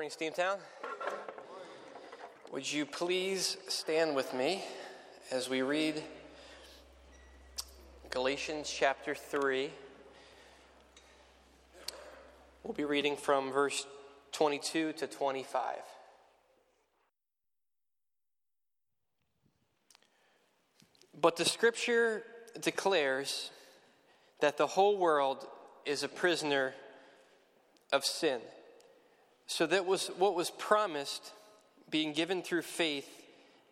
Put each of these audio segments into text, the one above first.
morning, Steamtown. Would you please stand with me as we read Galatians chapter 3? We'll be reading from verse 22 to 25. But the scripture declares that the whole world is a prisoner of sin. So that was what was promised, being given through faith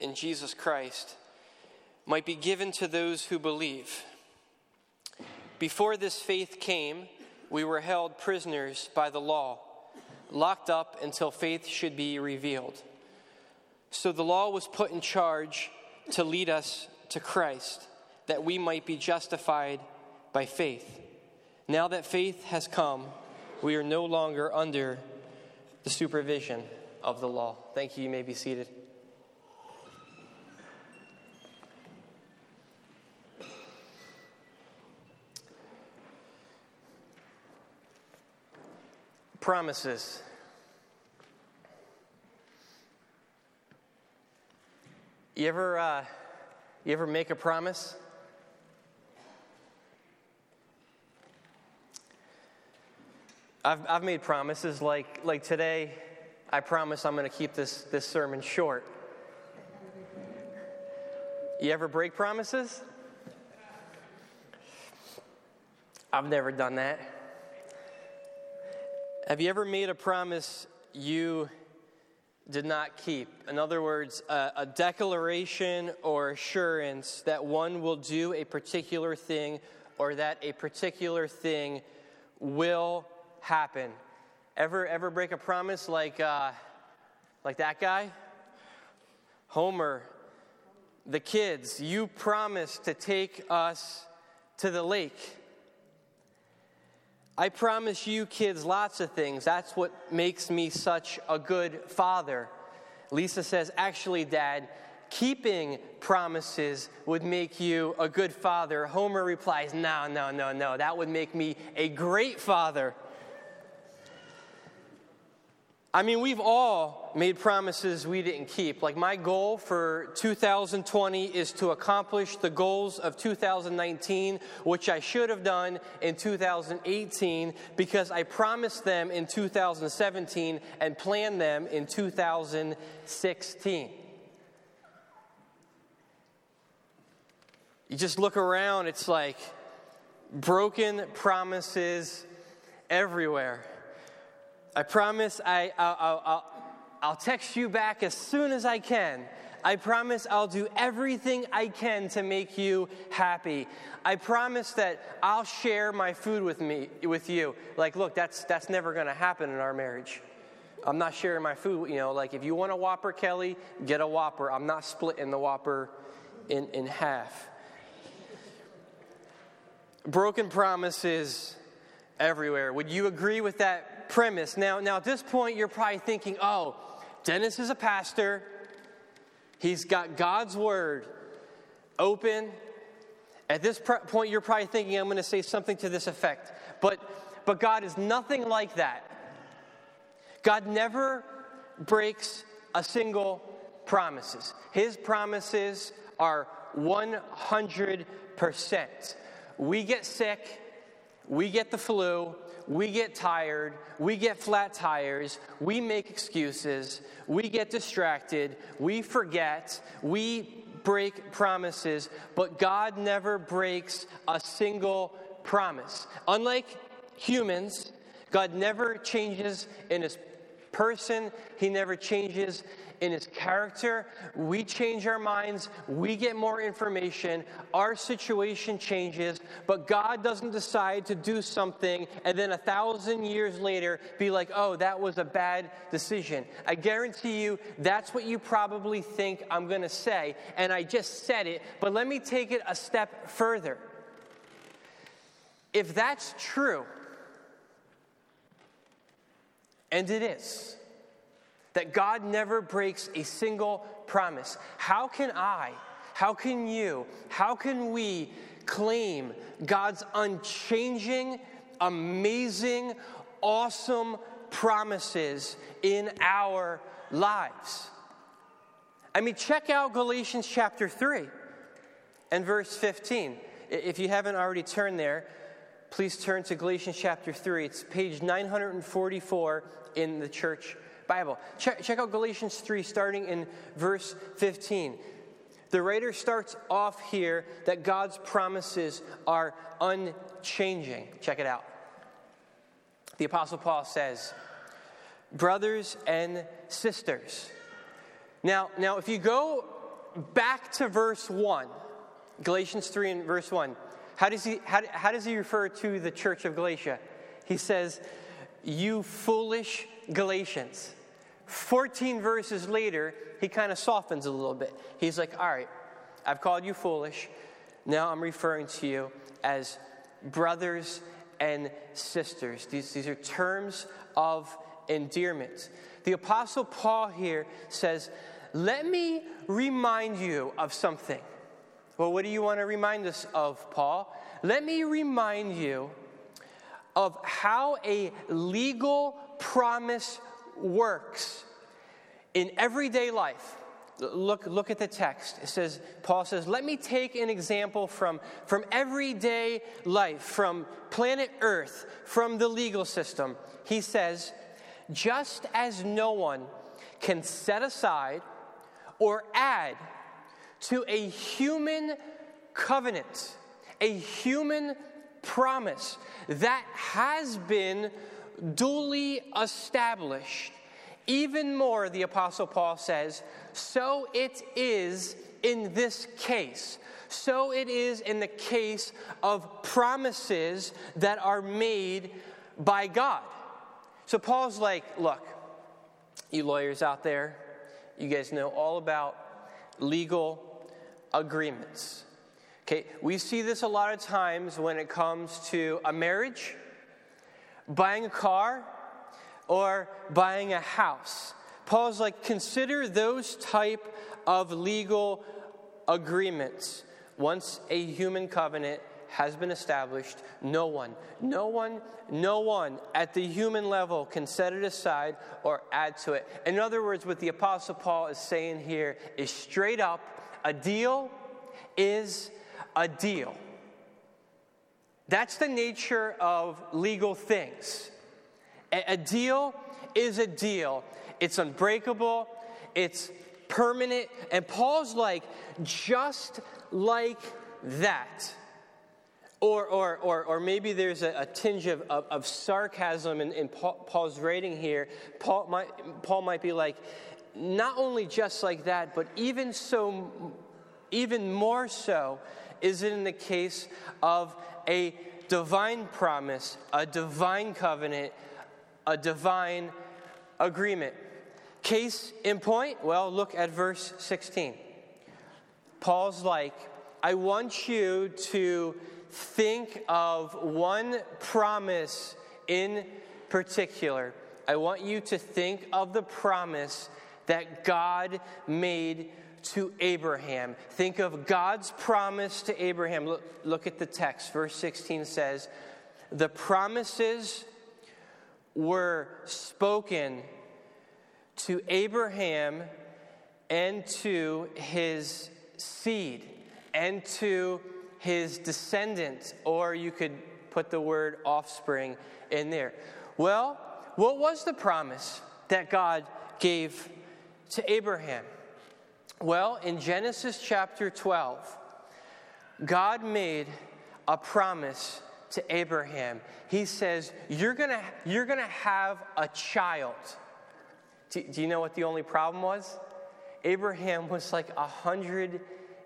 in Jesus Christ, might be given to those who believe. Before this faith came, we were held prisoners by the law, locked up until faith should be revealed. So the law was put in charge to lead us to Christ, that we might be justified by faith. Now that faith has come, we are no longer under the supervision of the law. Thank you. You may be seated. Promises. You ever, uh, you ever make a promise? I've, I've made promises like, like today, I promise I'm going to keep this, this sermon short. You ever break promises? I've never done that. Have you ever made a promise you did not keep? In other words, a, a declaration or assurance that one will do a particular thing or that a particular thing will happen. Ever ever break a promise like uh, like that guy? Homer, the kids, you promised to take us to the lake. I promise you kids lots of things. That's what makes me such a good father. Lisa says, Actually, Dad, keeping promises would make you a good father. Homer replies, No, no, no, no. That would make me a great father. I mean, we've all made promises we didn't keep. Like, my goal for 2020 is to accomplish the goals of 2019, which I should have done in 2018 because I promised them in 2017 and planned them in 2016. You just look around, it's like broken promises everywhere. I promise I, I'll, I'll, I'll text you back as soon as I can. I promise I'll do everything I can to make you happy. I promise that I'll share my food with me with you. Like, look, that's that's never going to happen in our marriage. I'm not sharing my food. You know, like if you want a Whopper, Kelly, get a Whopper. I'm not splitting the Whopper in in half. Broken promises everywhere. Would you agree with that premise. Now, now at this point, you're probably thinking, oh, Dennis is a pastor. He's got God's word open. At this point, you're probably thinking, I'm going to say something to this effect. But, but God is nothing like that. God never breaks a single promises. His promises are 100%. We get sick, we get the flu, we get tired, we get flat tires, we make excuses, we get distracted, we forget, we break promises, but God never breaks a single promise. Unlike humans, God never changes in his person, he never changes in his character. We change our minds, we get more information, our situation changes, but God doesn't decide to do something and then a thousand years later be like, oh, that was a bad decision. I guarantee you that's what you probably think I'm going to say, and I just said it, but let me take it a step further. If that's true, and it is, that God never breaks a single promise. How can I, how can you, how can we claim God's unchanging, amazing, awesome promises in our lives. I mean, check out Galatians chapter 3 and verse 15. If you haven't already turned there, please turn to Galatians chapter 3. It's page 944 in the church Bible. Check, check out Galatians 3, starting in verse 15. The writer starts off here that God's promises are unchanging. Check it out. The Apostle Paul says, Brothers and sisters. Now, now if you go back to verse 1, Galatians 3 and verse 1, how does he, how, how does he refer to the church of Galatia? He says, You foolish Galatians. 14 verses later, he kind of softens a little bit. He's like, All right, I've called you foolish. Now I'm referring to you as brothers and sisters. These, these are terms of endearment. The Apostle Paul here says, Let me remind you of something. Well, what do you want to remind us of, Paul? Let me remind you of how a legal promise works in everyday life. Look, look at the text. It says, Paul says, let me take an example from, from everyday life, from planet Earth, from the legal system. He says, just as no one can set aside or add to a human covenant, a human promise that has been duly established even more, the Apostle Paul says, so it is in this case. So it is in the case of promises that are made by God. So Paul's like, look, you lawyers out there, you guys know all about legal agreements. Okay, we see this a lot of times when it comes to a marriage, buying a car, or buying a house. Paul's like, consider those type of legal agreements. Once a human covenant has been established, no one, no one, no one at the human level can set it aside or add to it. In other words, what the Apostle Paul is saying here is straight up a deal is a deal. That's the nature of legal things. A deal is a deal. It's unbreakable, it's permanent. And Paul's like, just like that. Or, or, or, or maybe there's a, a tinge of, of, of sarcasm in, in Paul, Paul's writing here. Paul might, Paul might be like, not only just like that, but even so, even more so, is it in the case of a divine promise, a divine covenant, a divine agreement. Case in point, well, look at verse 16. Paul's like, I want you to think of one promise in particular. I want you to think of the promise that God made to Abraham. Think of God's promise to Abraham. Look, look at the text. Verse 16 says, The promises were spoken to Abraham and to his seed and to his descendants, or you could put the word offspring in there. Well, what was the promise that God gave to Abraham? Well, in Genesis chapter 12, God made a promise to Abraham. He says, You're going to you're gonna have a child. Do, do, you know what the only problem was? Abraham was like a hundred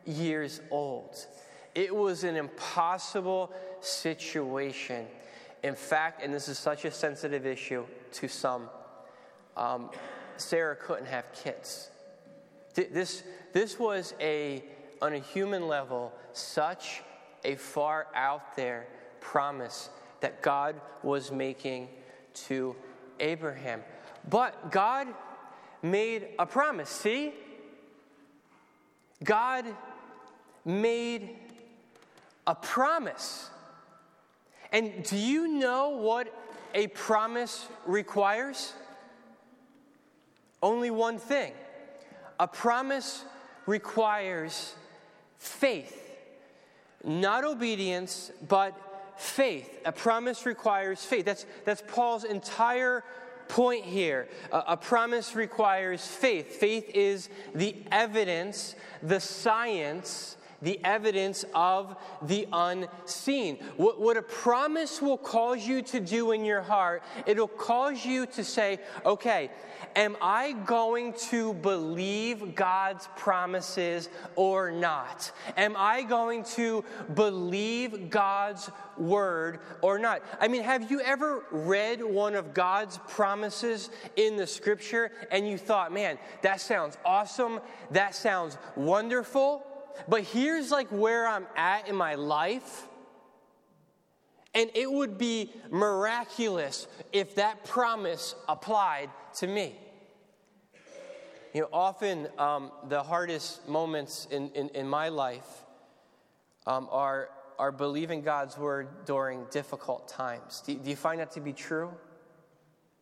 years old. It was an impossible situation. In fact, and this is such a sensitive issue to some, um, Sarah couldn't have kids. This, this was a, on a human level, such a far out there promise that God was making to Abraham. But God made a promise. See? God made a promise. And do you know what a promise requires? Only one thing. A promise requires faith. Not obedience, but faith. A promise requires faith. That's, that's Paul's entire point here. A, a, promise requires faith. Faith is the evidence, the science, the evidence of the unseen. What, what a promise will cause you to do in your heart, it'll cause you to say, okay, am I going to believe God's promises or not? Am I going to believe God's word or not? I mean, have you ever read one of God's promises in the scripture and you thought, man, that sounds awesome, that sounds wonderful, but here's like where I'm at in my life? And it would be miraculous if that promise applied to me. You know, often um, the hardest moments in, in, in my life um, are, are believing God's word during difficult times. Do, do you find that to be true?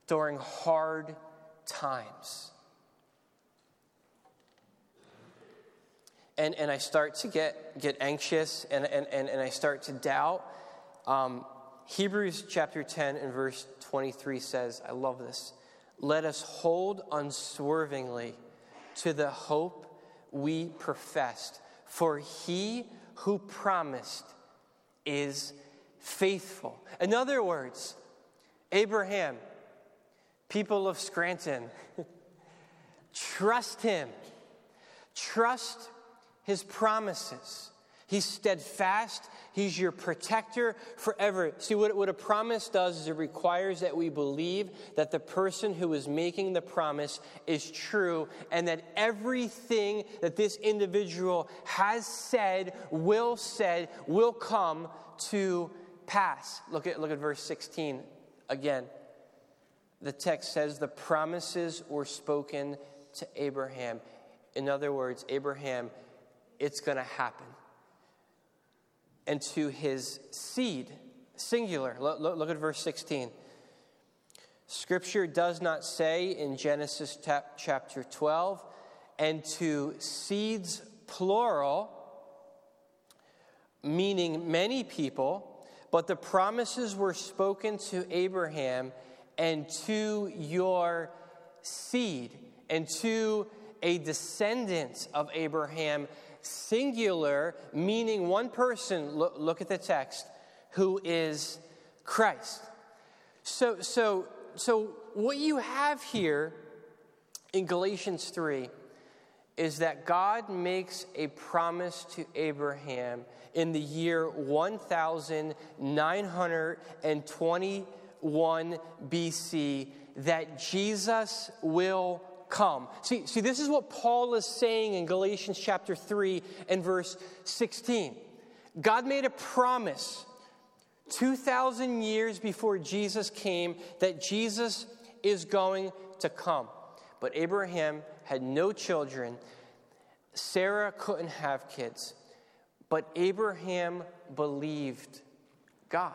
During hard times. And, and I start to get, get anxious and, and, and, and I start to doubt. Um, Hebrews chapter 10 and verse 23 says, I love this. Let us hold unswervingly to the hope we professed, for he who promised is faithful. In other words, Abraham, people of Scranton, trust him. Trust his promises. He's steadfast. He's your protector forever. See, what, what a promise does is it requires that we believe that the person who is making the promise is true and that everything that this individual has said, will said, will come to pass. Look at, look at verse 16 again. The text says the promises were spoken to Abraham. In other words, Abraham, it's going to happen and to his seed, singular. Look, look, at verse 16. Scripture does not say in Genesis chapter 12, and to seeds, plural, meaning many people, but the promises were spoken to Abraham and to your seed and to a descendant of Abraham singular, meaning one person, look, look at the text, who is Christ. So, so, so what you have here in Galatians 3 is that God makes a promise to Abraham in the year 1921 BC that Jesus will come. See, see, this is what Paul is saying in Galatians chapter 3 and verse 16. God made a promise 2,000 years before Jesus came that Jesus is going to come. But Abraham had no children. Sarah couldn't have kids. But Abraham believed God.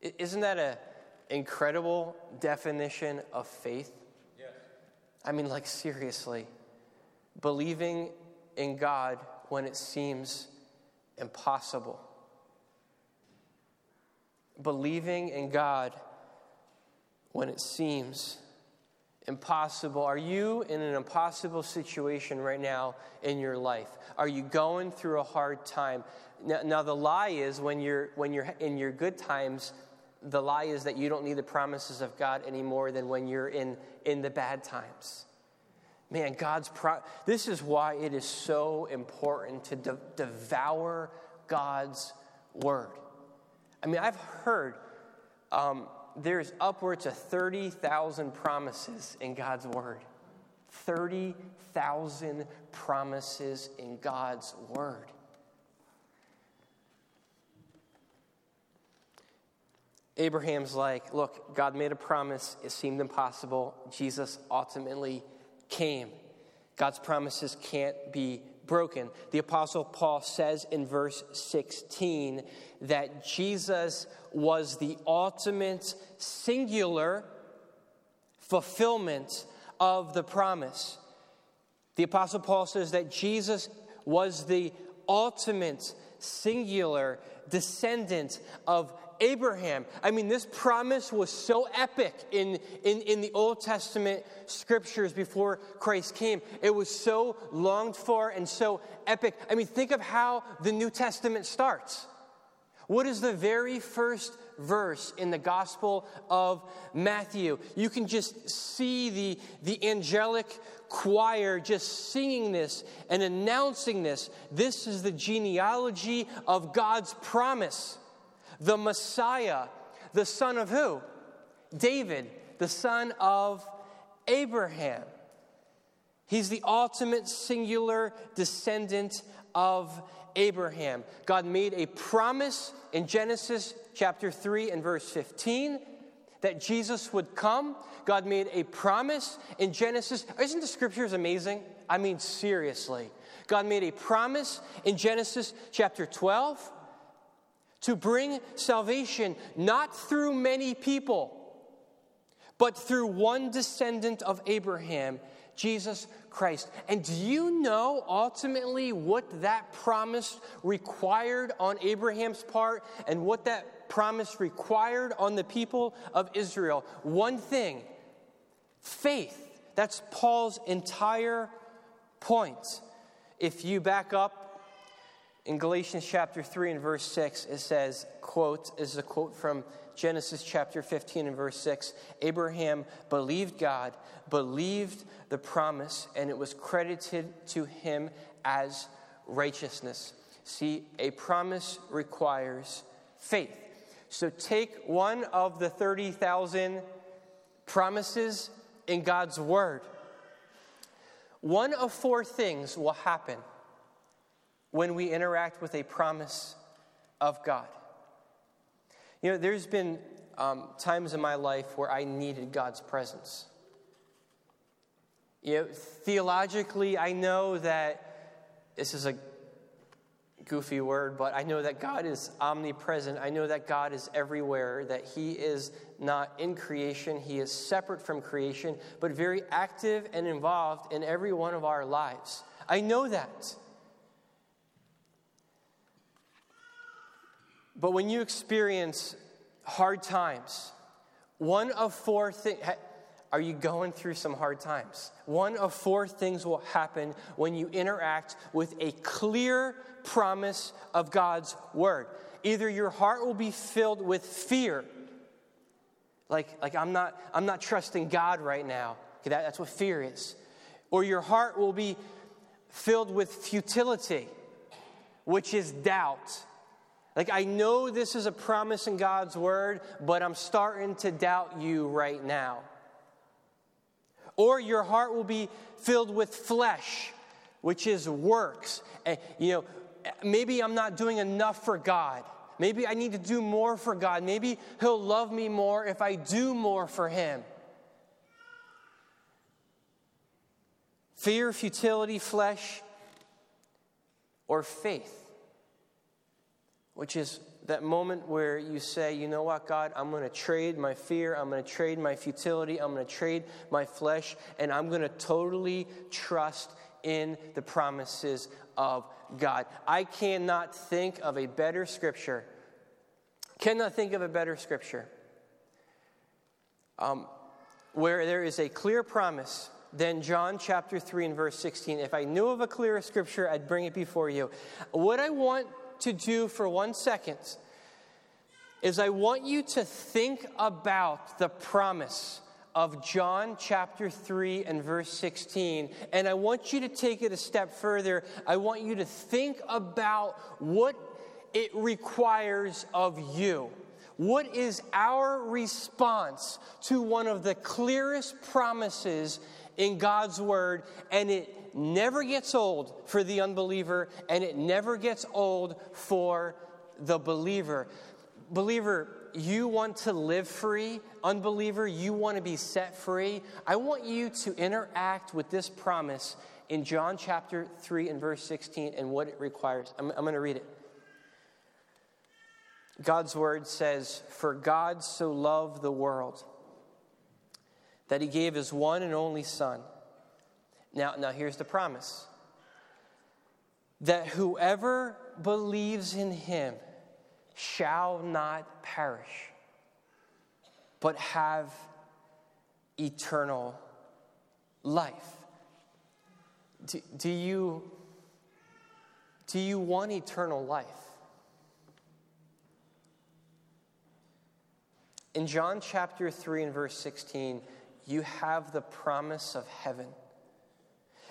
Isn't that an incredible definition of faith? I mean, like, seriously, believing in God when it seems impossible. Believing in God when it seems impossible. Are you in an impossible situation right now in your life? Are you going through a hard time? Now, now, the lie is when you're, when you're in your good times, the lie is that you don't need the promises of God any more than when you're in, in the bad times. Man, God's pro- this is why it is so important to de- devour God's word. I mean, I've heard um, there's upwards of 30,000 promises in God's word. 30,000 promises in God's word. Abraham's like, look, God made a promise. It seemed impossible. Jesus ultimately came. God's promises can't be broken. The Apostle Paul says in verse 16 that Jesus was the ultimate singular fulfillment of the promise. The Apostle Paul says that Jesus was the ultimate singular descendant of Abraham. I mean, this promise was so epic in, in, in the Old Testament scriptures before Christ came. It was so longed for and so epic. I mean, think of how the New Testament starts. What is the very first verse in the Gospel of Matthew? You can just see the, the angelic choir just singing this and announcing this. This is the genealogy of God's promise the Messiah, the son of who? David, the son of Abraham. He's the ultimate singular descendant of Abraham. God made a promise in Genesis chapter 3 and verse 15 that Jesus would come. God made a promise in Genesis. Isn't the scriptures amazing? I mean, seriously. God made a promise in Genesis chapter 12 to bring salvation not through many people, but through one descendant of Abraham, Jesus Christ. And do you know ultimately what that promise required on Abraham's part and what that promise required on the people of Israel? One thing faith. That's Paul's entire point. If you back up in Galatians chapter 3 and verse 6, it says, quote, is a quote from Genesis chapter 15 and verse 6 Abraham believed God, believed the promise, and it was credited to him as righteousness. See, a promise requires faith. So take one of the 30,000 promises in God's word. One of four things will happen when we interact with a promise of God. You know, there's been um, times in my life where I needed God's presence. You know, theologically, I know that this is a goofy word, but I know that God is omnipresent. I know that God is everywhere, that He is not in creation, He is separate from creation, but very active and involved in every one of our lives. I know that. But when you experience hard times, one of four things, are you going through some hard times? One of four things will happen when you interact with a clear promise of God's word. Either your heart will be filled with fear, like, like I'm, not, I'm not trusting God right now. Okay, that, that's what fear is. Or your heart will be filled with futility, which is doubt. Like, I know this is a promise in God's word, but I'm starting to doubt you right now. Or your heart will be filled with flesh, which is works. And, you know, maybe I'm not doing enough for God. Maybe I need to do more for God. Maybe He'll love me more if I do more for Him. Fear, futility, flesh, or faith which is that moment where you say, you know what, God, I'm going to trade my fear, I'm going to trade my futility, I'm going to trade my flesh, and I'm going to totally trust in the promises of God. I cannot think of a better scripture, cannot think of a better scripture um, where there is a clear promise than John chapter 3 and verse 16. If I knew of a clearer scripture, I'd bring it before you. What I want to do for one second is I want you to think about the promise of John chapter 3 and verse 16. And I want you to take it a step further. I want you to think about what it requires of you. What is our response to one of the clearest promises in God's Word? And it never gets old for the unbeliever, and it never gets old for the believer. Believer, you want to live free. Unbeliever, you want to be set free. I want you to interact with this promise in John chapter 3 and verse 16 and what it requires. I'm, I'm going to read it. God's word says, For God so loved the world that he gave his one and only Son. Now, now here's the promise that whoever believes in him shall not perish, but have eternal life. Do, do, you, do you want eternal life? In John chapter 3 and verse 16, you have the promise of heaven.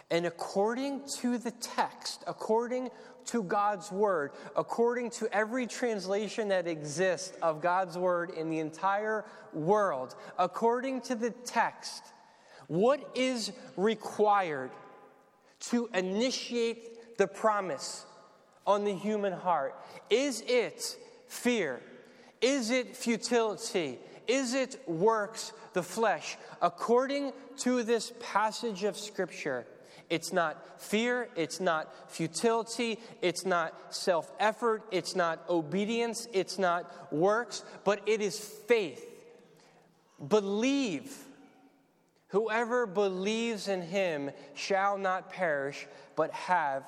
And according to the text, according to God's word, according to every translation that exists of God's word in the entire world, according to the text, what is required to initiate the promise on the human heart? Is it fear? Is it futility? Is it works the flesh? According to this passage of Scripture, it's not fear, it's not futility, it's not self effort, it's not obedience, it's not works, but it is faith. Believe. Whoever believes in him shall not perish, but have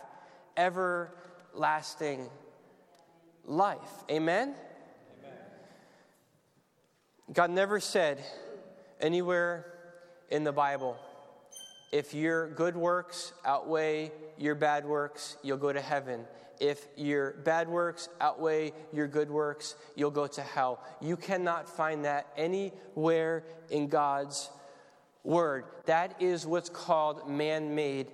everlasting life. Amen? God never said anywhere in the Bible, if your good works outweigh your bad works, you'll go to heaven. If your bad works outweigh your good works, you'll go to hell. You cannot find that anywhere in God's word. That is what's called man made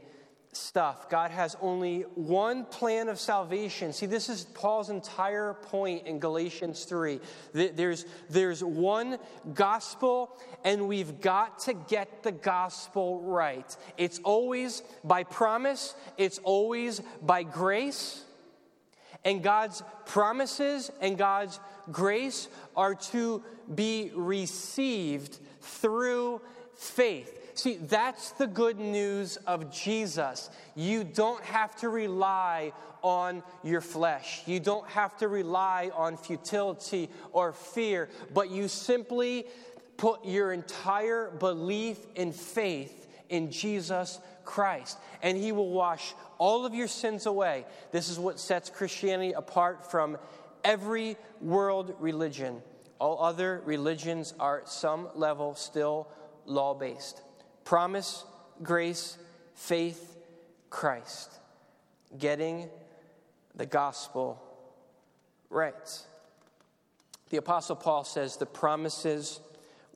stuff. God has only one plan of salvation. See, this is Paul's entire point in Galatians 3. There's, there's one gospel, and we've got to get the gospel right. It's always by promise, it's always by grace. And God's promises and God's grace are to be received through faith. See, that's the good news of Jesus. You don't have to rely on your flesh. You don't have to rely on futility or fear, but you simply put your entire belief and faith in Jesus Christ, and He will wash all of your sins away. This is what sets Christianity apart from every world religion. All other religions are at some level still law based. Promise, grace, faith, Christ. Getting the gospel right. The Apostle Paul says the promises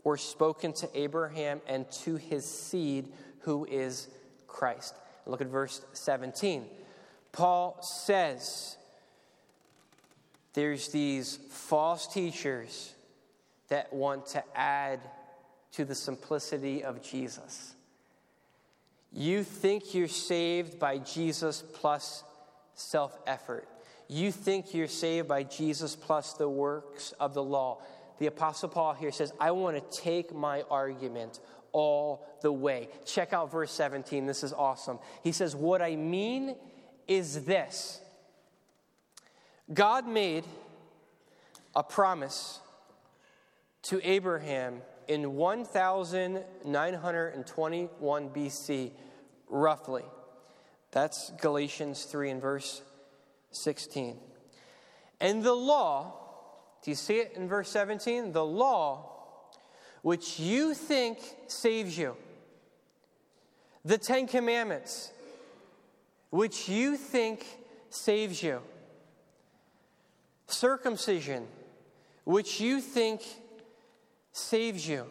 were spoken to Abraham and to his seed, who is Christ. Look at verse 17. Paul says there's these false teachers that want to add to the simplicity of Jesus. You think you're saved by Jesus plus self effort. You think you're saved by Jesus plus the works of the law. The Apostle Paul here says, I want to take my argument all the way. Check out verse 17. This is awesome. He says, What I mean is this God made a promise to Abraham in 1921 BC, roughly. That's Galatians 3 and verse 16. And the law, do you see it in verse 17? The law, which you think saves you, the Ten Commandments, which you think saves you, circumcision, which you think saves you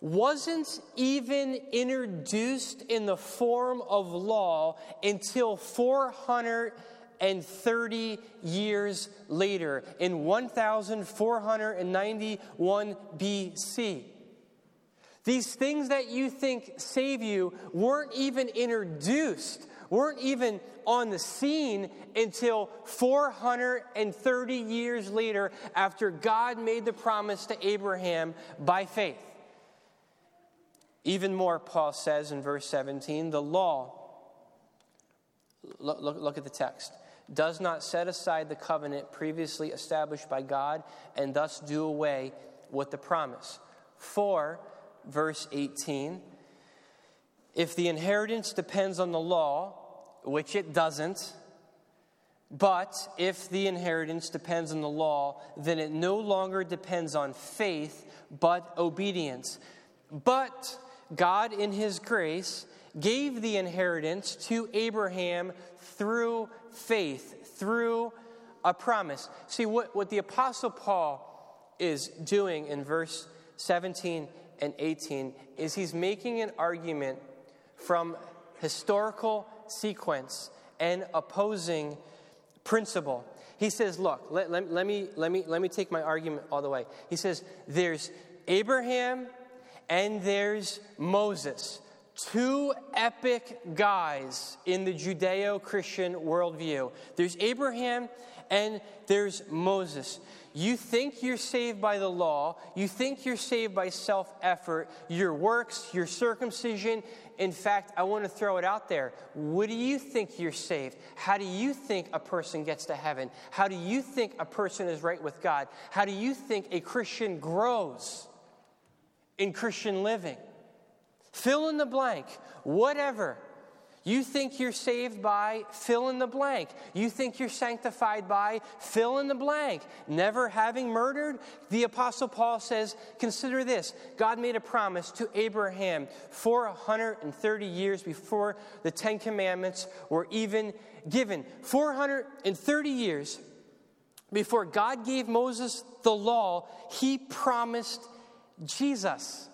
wasn't even introduced in the form of law until 430 years later, in 1491 BC. These things that you think save you weren't even introduced weren't even on the scene until 430 years later after God made the promise to Abraham by faith. Even more, Paul says in verse 17 the law look, look, look at the text. Does not set aside the covenant previously established by God and thus do away with the promise. For, verse 18, if the inheritance depends on the law, which it doesn't, but if the inheritance depends on the law, then it no longer depends on faith, but obedience. But God, in His grace, gave the inheritance to Abraham through faith, through a promise. See, what, what the Apostle Paul is doing in verse 17 and 18 is he's making an argument from historical sequence and opposing principle. He says, Look, let, let, let, me, let, me, let me take my argument all the way. He says, There's Abraham and there's Moses. Two epic guys in the Judeo Christian worldview. There's Abraham and there's Moses. You think you're saved by the law, you think you're saved by self effort, your works, your circumcision. In fact, I want to throw it out there. What do you think you're saved? How do you think a person gets to heaven? How do you think a person is right with God? How do you think a Christian grows in Christian living? Fill in the blank, whatever. You think you're saved by fill in the blank. You think you're sanctified by fill in the blank. Never having murdered? The Apostle Paul says, consider this God made a promise to Abraham 430 years before the Ten Commandments were even given. 430 years before God gave Moses the law, he promised Jesus.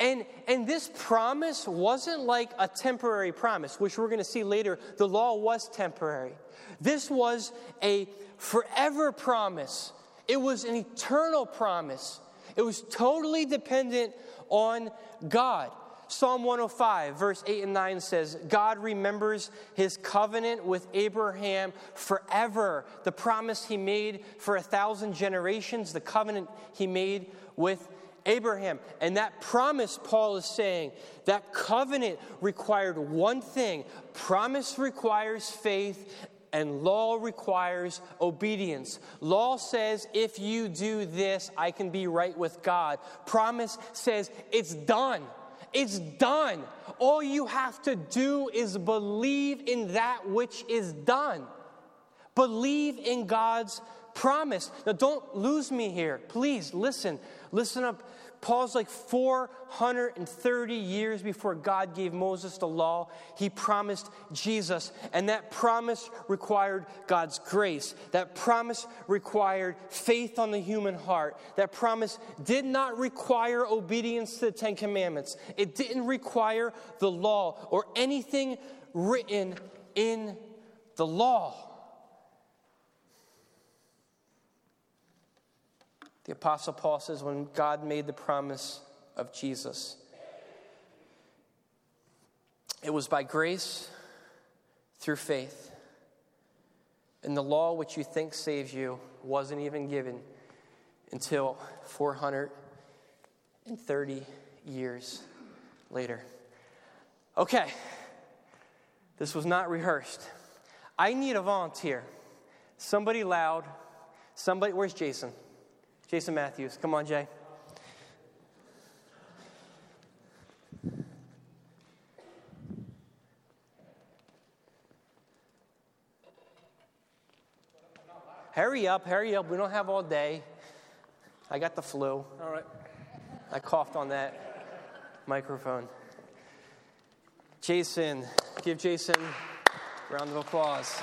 And, and this promise wasn't like a temporary promise, which we're going to see later. The law was temporary. This was a forever promise, it was an eternal promise. It was totally dependent on God. Psalm 105, verse 8 and 9 says, God remembers his covenant with Abraham forever. The promise he made for a thousand generations, the covenant he made with Abraham. And that promise, Paul is saying, that covenant required one thing promise requires faith, and law requires obedience. Law says, if you do this, I can be right with God. Promise says, it's done. It's done. All you have to do is believe in that which is done. Believe in God's promise. Now, don't lose me here. Please listen. Listen up. Paul's like 430 years before God gave Moses the law, he promised Jesus. And that promise required God's grace. That promise required faith on the human heart. That promise did not require obedience to the Ten Commandments, it didn't require the law or anything written in the law. The Apostle Paul says, when God made the promise of Jesus, it was by grace through faith. And the law which you think saves you wasn't even given until 430 years later. Okay, this was not rehearsed. I need a volunteer. Somebody loud. Somebody, where's Jason? Jason Matthews. Come on, Jay. Hurry up, hurry up. We don't have all day. I got the flu. All right. I coughed on that microphone. Jason, give Jason a round of applause.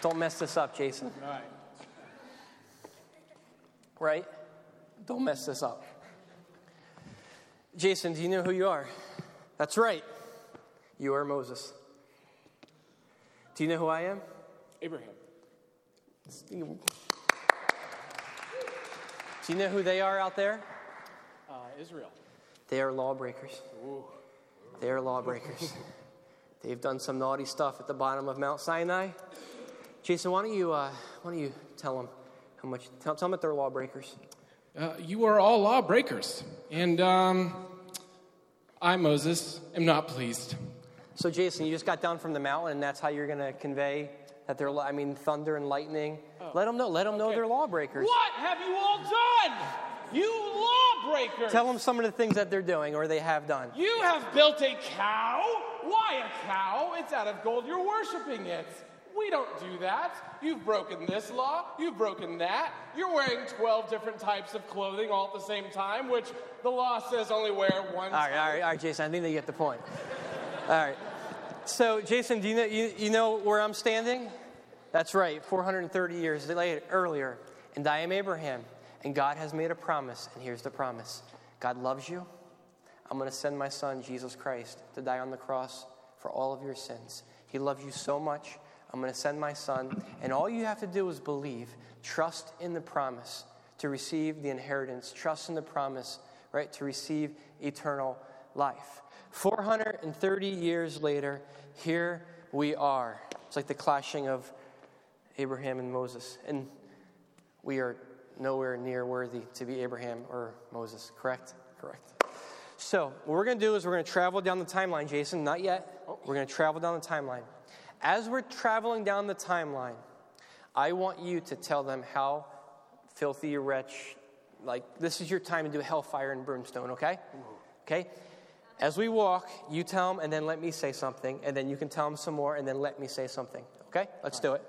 Don't mess this up, Jason. All right right? Don't mess this up. Jason, do you know who you are? That's right. You are Moses. Do you know who I am? Abraham. Do you know who they are out there? Uh, Israel. They are lawbreakers. Ooh. They are lawbreakers. They've done some naughty stuff at the bottom of Mount Sinai. Jason, why don't you, uh, why don't you tell them how much? Tell, tell them that they're lawbreakers. Uh, you are all lawbreakers. And um, I, Moses, am not pleased. So, Jason, you just got down from the mountain, and that's how you're going to convey that they're, I mean, thunder and lightning. Let them know. Let them know they're lawbreakers. What have you all done? You lawbreakers! Tell them some of the things that they're doing or they have done. You have built a cow? Why a cow? It's out of gold. You're worshiping it. We don't do that. You've broken this law. You've broken that. You're wearing 12 different types of clothing all at the same time, which the law says only wear one. All right, all right, all right, Jason. I think they get the point. All right. So, Jason, do you know you, you know where I'm standing? That's right. 430 years later, earlier, and I am Abraham, and God has made a promise, and here's the promise: God loves you. I'm going to send my son Jesus Christ to die on the cross for all of your sins. He loves you so much. I'm going to send my son, and all you have to do is believe, trust in the promise to receive the inheritance, trust in the promise, right, to receive eternal life. 430 years later, here we are. It's like the clashing of Abraham and Moses. And we are nowhere near worthy to be Abraham or Moses, correct? Correct. So, what we're going to do is we're going to travel down the timeline, Jason. Not yet. Oh. We're going to travel down the timeline. As we're traveling down the timeline, I want you to tell them how filthy, you wretch, like this is your time to do hellfire and brimstone, okay? Okay? As we walk, you tell them and then let me say something, and then you can tell them some more and then let me say something, okay? Let's do it.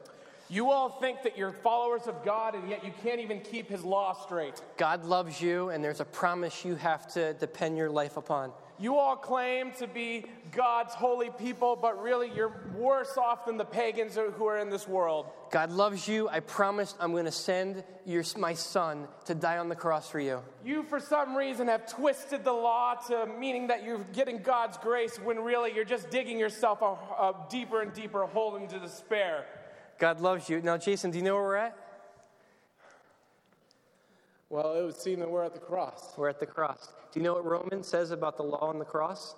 You all think that you're followers of God, and yet you can't even keep his law straight. God loves you, and there's a promise you have to depend your life upon. You all claim to be God's holy people, but really you're worse off than the pagans who are in this world. God loves you. I promised I'm going to send your, my son to die on the cross for you. You, for some reason, have twisted the law to meaning that you're getting God's grace when really you're just digging yourself a, a deeper and deeper hole into despair. God loves you. Now, Jason, do you know where we're at? Well, it would seem that we're at the cross. We're at the cross. Do you know what Romans says about the law on the cross?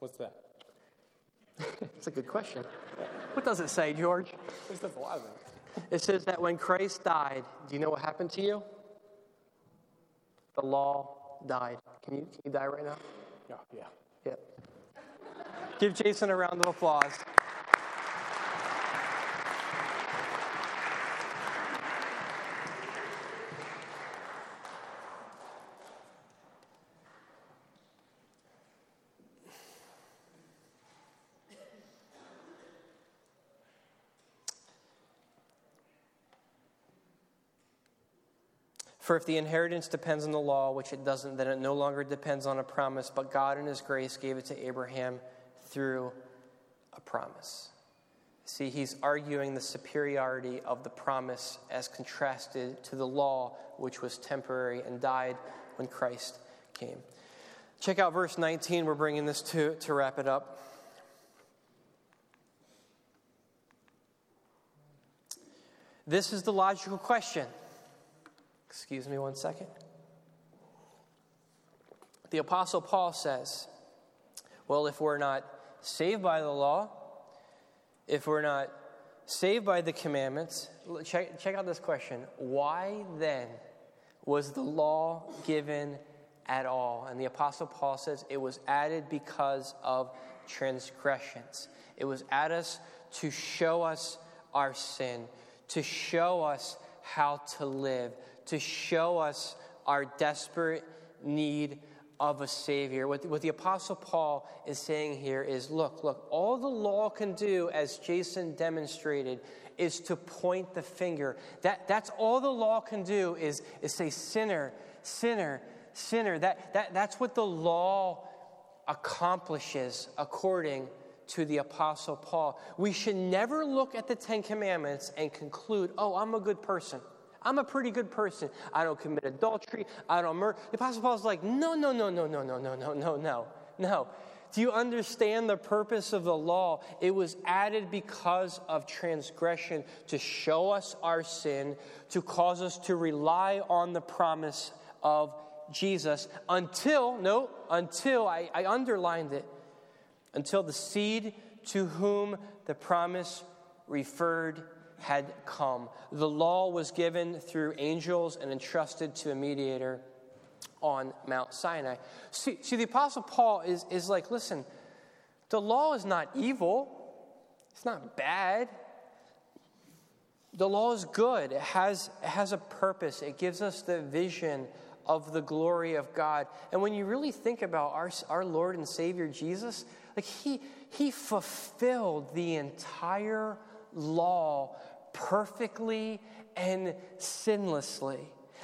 What's that? It's a good question. What does it say, George? It says a lot of things. It says that when Christ died, do you know what happened to you? The law died. Can you, can you die right now? Yeah, yeah. Yep. Give Jason a round of applause. For if the inheritance depends on the law, which it doesn't, then it no longer depends on a promise, but God in His grace gave it to Abraham through a promise. See, he's arguing the superiority of the promise as contrasted to the law, which was temporary and died when Christ came. Check out verse 19. We're bringing this to, to wrap it up. This is the logical question. Excuse me one second. The Apostle Paul says, Well, if we're not saved by the law, if we're not saved by the commandments, check, check out this question. Why then was the law given at all? And the Apostle Paul says it was added because of transgressions. It was added to show us our sin, to show us how to live, to show us our desperate need of a Savior. What, what the Apostle Paul is saying here is look, look, all the law can do, as Jason demonstrated, is to point the finger. That, that's all the law can do is, is say, sinner, sinner, sinner. That, that, that's what the law accomplishes according to the Apostle Paul. We should never look at the Ten Commandments and conclude, oh, I'm a good person. I'm a pretty good person. I don't commit adultery. I don't murder. The Apostle Paul's like, no, no, no, no, no, no, no, no, no, no, no. Do you understand the purpose of the law? It was added because of transgression to show us our sin, to cause us to rely on the promise of Jesus until, no, until, I, I underlined it, until the seed to whom the promise referred had come. The law was given through angels and entrusted to a mediator. on Mount Sinai. See, see the Apostle Paul is, is like, listen, the law is not evil, it's not bad. The law is good, it has, it has a purpose, it gives us the vision of the glory of God. And when you really think about our, our Lord and Savior Jesus, like he, he fulfilled the entire law perfectly and sinlessly.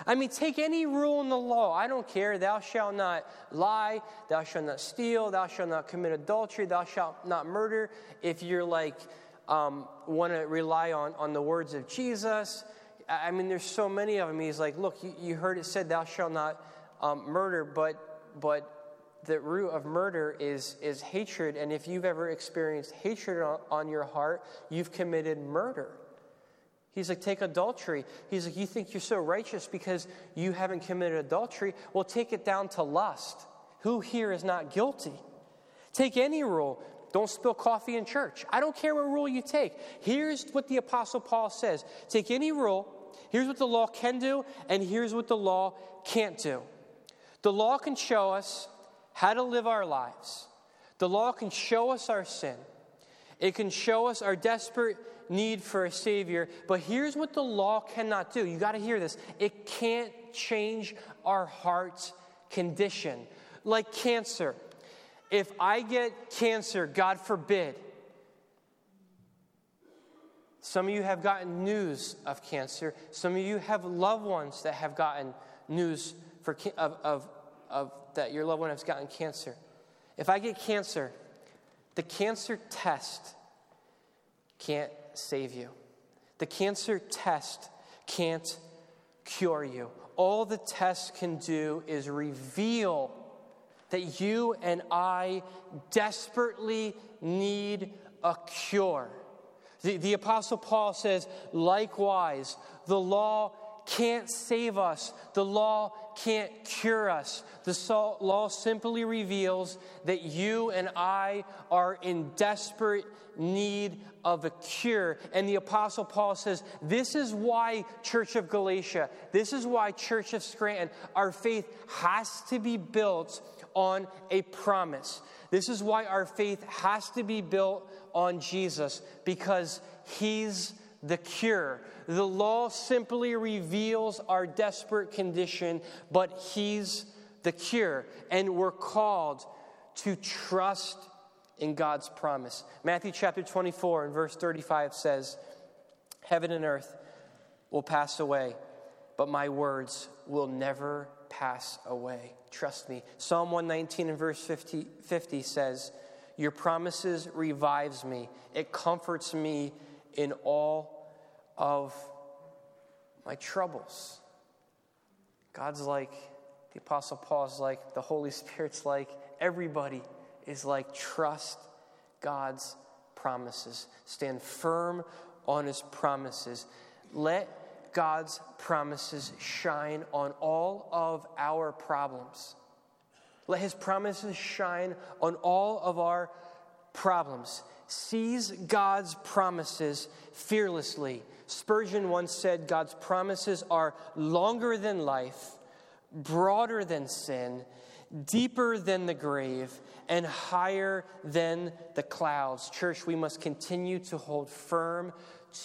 I mean, take any rule in the law. I don't care. Thou shalt not lie. Thou shalt not steal. Thou shalt not commit adultery. Thou shalt not murder. If you're like, um, want to rely on, on the words of Jesus, I mean, there's so many of them. He's like, look, you, you heard it said, thou shalt not um, murder, but, but the root of murder is, is hatred. And if you've ever experienced hatred on, on your heart, you've committed murder. He's like, take adultery. He's like, you think you're so righteous because you haven't committed adultery? Well, take it down to lust. Who here is not guilty? Take any rule. Don't spill coffee in church. I don't care what rule you take. Here's what the Apostle Paul says Take any rule, here's what the law can do, and here's what the law can't do. The law can show us how to live our lives, the law can show us our sin, it can show us our desperate need for a Savior. But here's what the law cannot do. You got to hear this it can't change our heart's condition. Like cancer. If I get cancer, God forbid, some of you have gotten news of cancer. Some of you have loved ones that have gotten news for, of, of, of that your loved one has gotten cancer. If I get cancer, the cancer test can't save you. The cancer test can't cure you. All the test can do is reveal that you and I desperately need a cure. The, the Apostle Paul says, likewise, the law can't save us, the law can't cure us. The law simply reveals that you and I are in desperate need of a cure. And the Apostle Paul says, This is why, Church of Galatia, this is why, Church of Scranton, our faith has to be built on a promise. This is why our faith has to be built on Jesus, because He's the cure. The law simply reveals our desperate condition, but He's the cure. And we're called to trust in God's promise. Matthew chapter 24 and verse 35 says, Heaven and earth will pass away, but my words will never pass away. Trust me. Psalm 119 and verse 50, 50 says, Your promises revives me. It comforts me in all of my troubles. God's like, the Apostle Paul's like, the Holy Spirit's like, everybody is like trust God's promises. Stand firm on his promises. Let God's promises shine on all of our problems. Let his promises shine on all of our problems. Seize God's promises fearlessly. Spurgeon once said God's promises are longer than life, broader than sin, deeper than the grave, and higher than the clouds. Church, we must continue to hold firm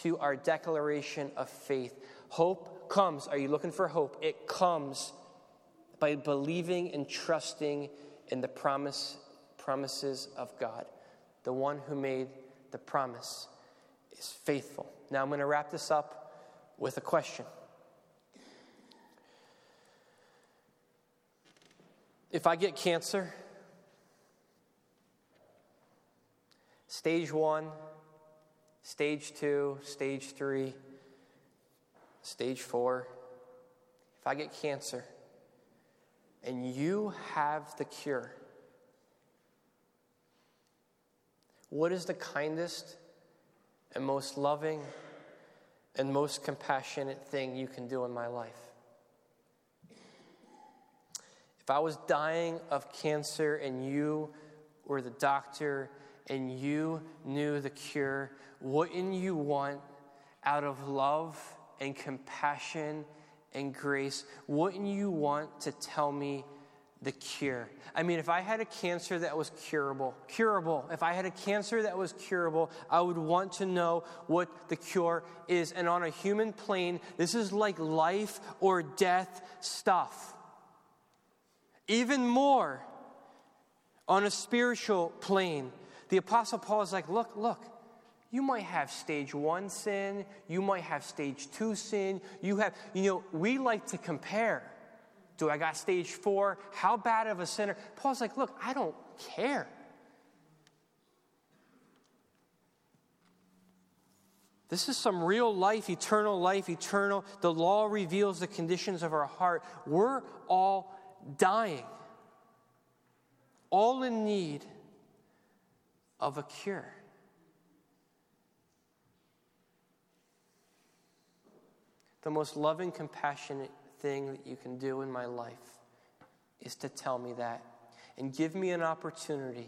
to our declaration of faith. Hope comes. Are you looking for hope? It comes by believing and trusting in the promise, promises of God. The one who made the promise is faithful. Now I'm going to wrap this up with a question. If I get cancer, stage one, stage two, stage three, stage four, if I get cancer and you have the cure, what is the kindest and most loving and most compassionate thing you can do in my life? If I was dying of cancer and you were the doctor and you knew the cure, wouldn't you want, out of love and compassion and grace, wouldn't you want to tell me the cure? I mean, if I had a cancer that was curable, curable, if I had a cancer that was curable, I would want to know what the cure is. And on a human plane, this is like life or death stuff. Even more on a spiritual plane, the Apostle Paul is like, look, look, you might have stage one sin, you might have stage two sin, you have, you know, we like to compare. Do I got stage four? How bad of a sinner? Paul's like, look, I don't care. This is some real life, eternal life, eternal. The law reveals the conditions of our heart. We're all dying, all in need of a cure. The most loving, compassionate thing that you can do in my life is to tell me that and give me an opportunity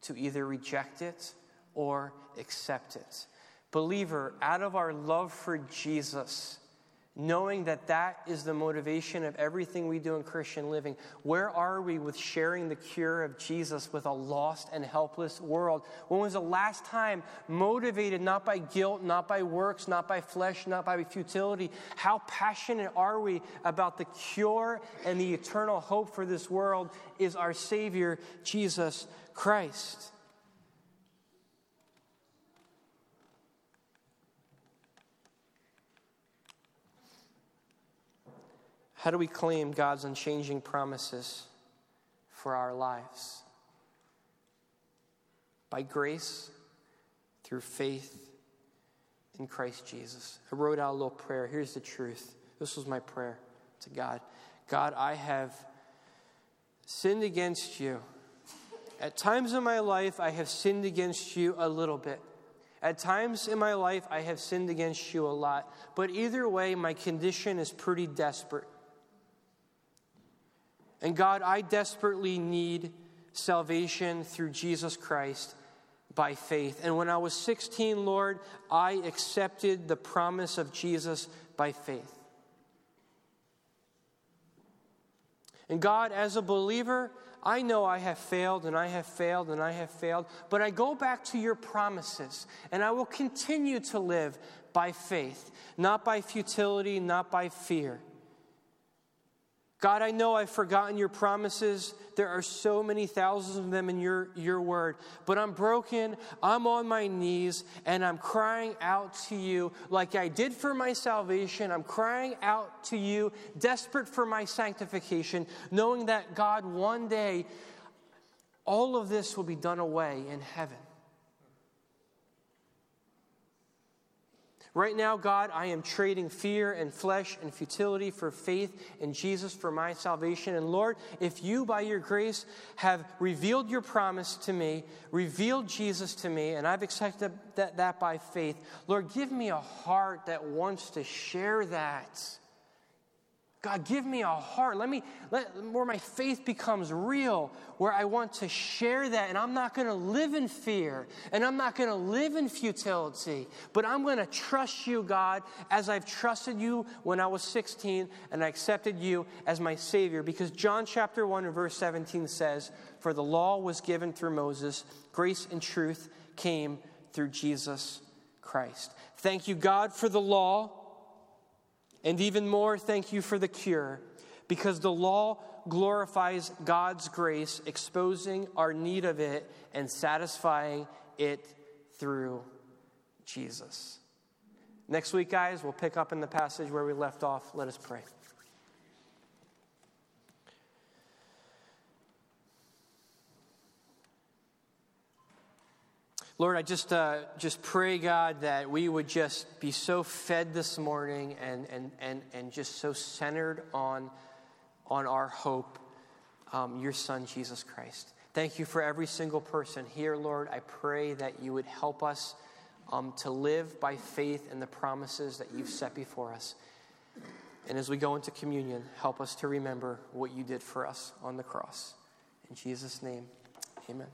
to either reject it or accept it. Believer, out of our love for Jesus, knowing that that is the motivation of everything we do in Christian living. Where are we with sharing the cure of Jesus with a lost and helpless world? When was the last time motivated not by guilt, not by works, not by flesh, not by futility? How passionate are we about the cure and the eternal hope for this world is our Savior, Jesus Christ? How do we claim God's unchanging promises for our lives? By grace, through faith in Christ Jesus. I wrote out a little prayer. Here's the truth. This was my prayer to God God, I have sinned against you. At times in my life, I have sinned against you a little bit. At times in my life, I have sinned against you a lot. But either way, my condition is pretty desperate. And God, I desperately need salvation through Jesus Christ by faith. And when I was 16, Lord, I accepted the promise of Jesus by faith. And God, as a believer, I know I have failed and I have failed and I have failed, but I go back to your promises and I will continue to live by faith, not by futility, not by fear. God, I know I've forgotten your promises. There are so many thousands of them in your, your word. But I'm broken. I'm on my knees and I'm crying out to you like I did for my salvation. I'm crying out to you, desperate for my sanctification, knowing that God, one day, all of this will be done away in heaven. Right now, God, I am trading fear and flesh and futility for faith in Jesus for my salvation. And Lord, if you, by your grace, have revealed your promise to me, revealed Jesus to me, and I've accepted that, that by faith, Lord, give me a heart that wants to share that God, give me a heart. Let me, let, where my faith becomes real, where I want to share that. And I'm not going to live in fear and I'm not going to live in futility, but I'm going to trust you, God, as I've trusted you when I was 16 and I accepted you as my Savior. Because John chapter 1 and verse 17 says, For the law was given through Moses, grace and truth came through Jesus Christ. Thank you, God, for the law. And even more, thank you for the cure, because the law glorifies God's grace, exposing our need of it and satisfying it through Jesus. Next week, guys, we'll pick up in the passage where we left off. Let us pray. Lord, I just, uh, just pray, God, that we would just be so fed this morning and, and, and, and just so centered on, on our hope, um, your Son, Jesus Christ. Thank you for every single person here, Lord. I pray that you would help us um, to live by faith in the promises that you've set before us. And as we go into communion, help us to remember what you did for us on the cross. In Jesus' name, amen.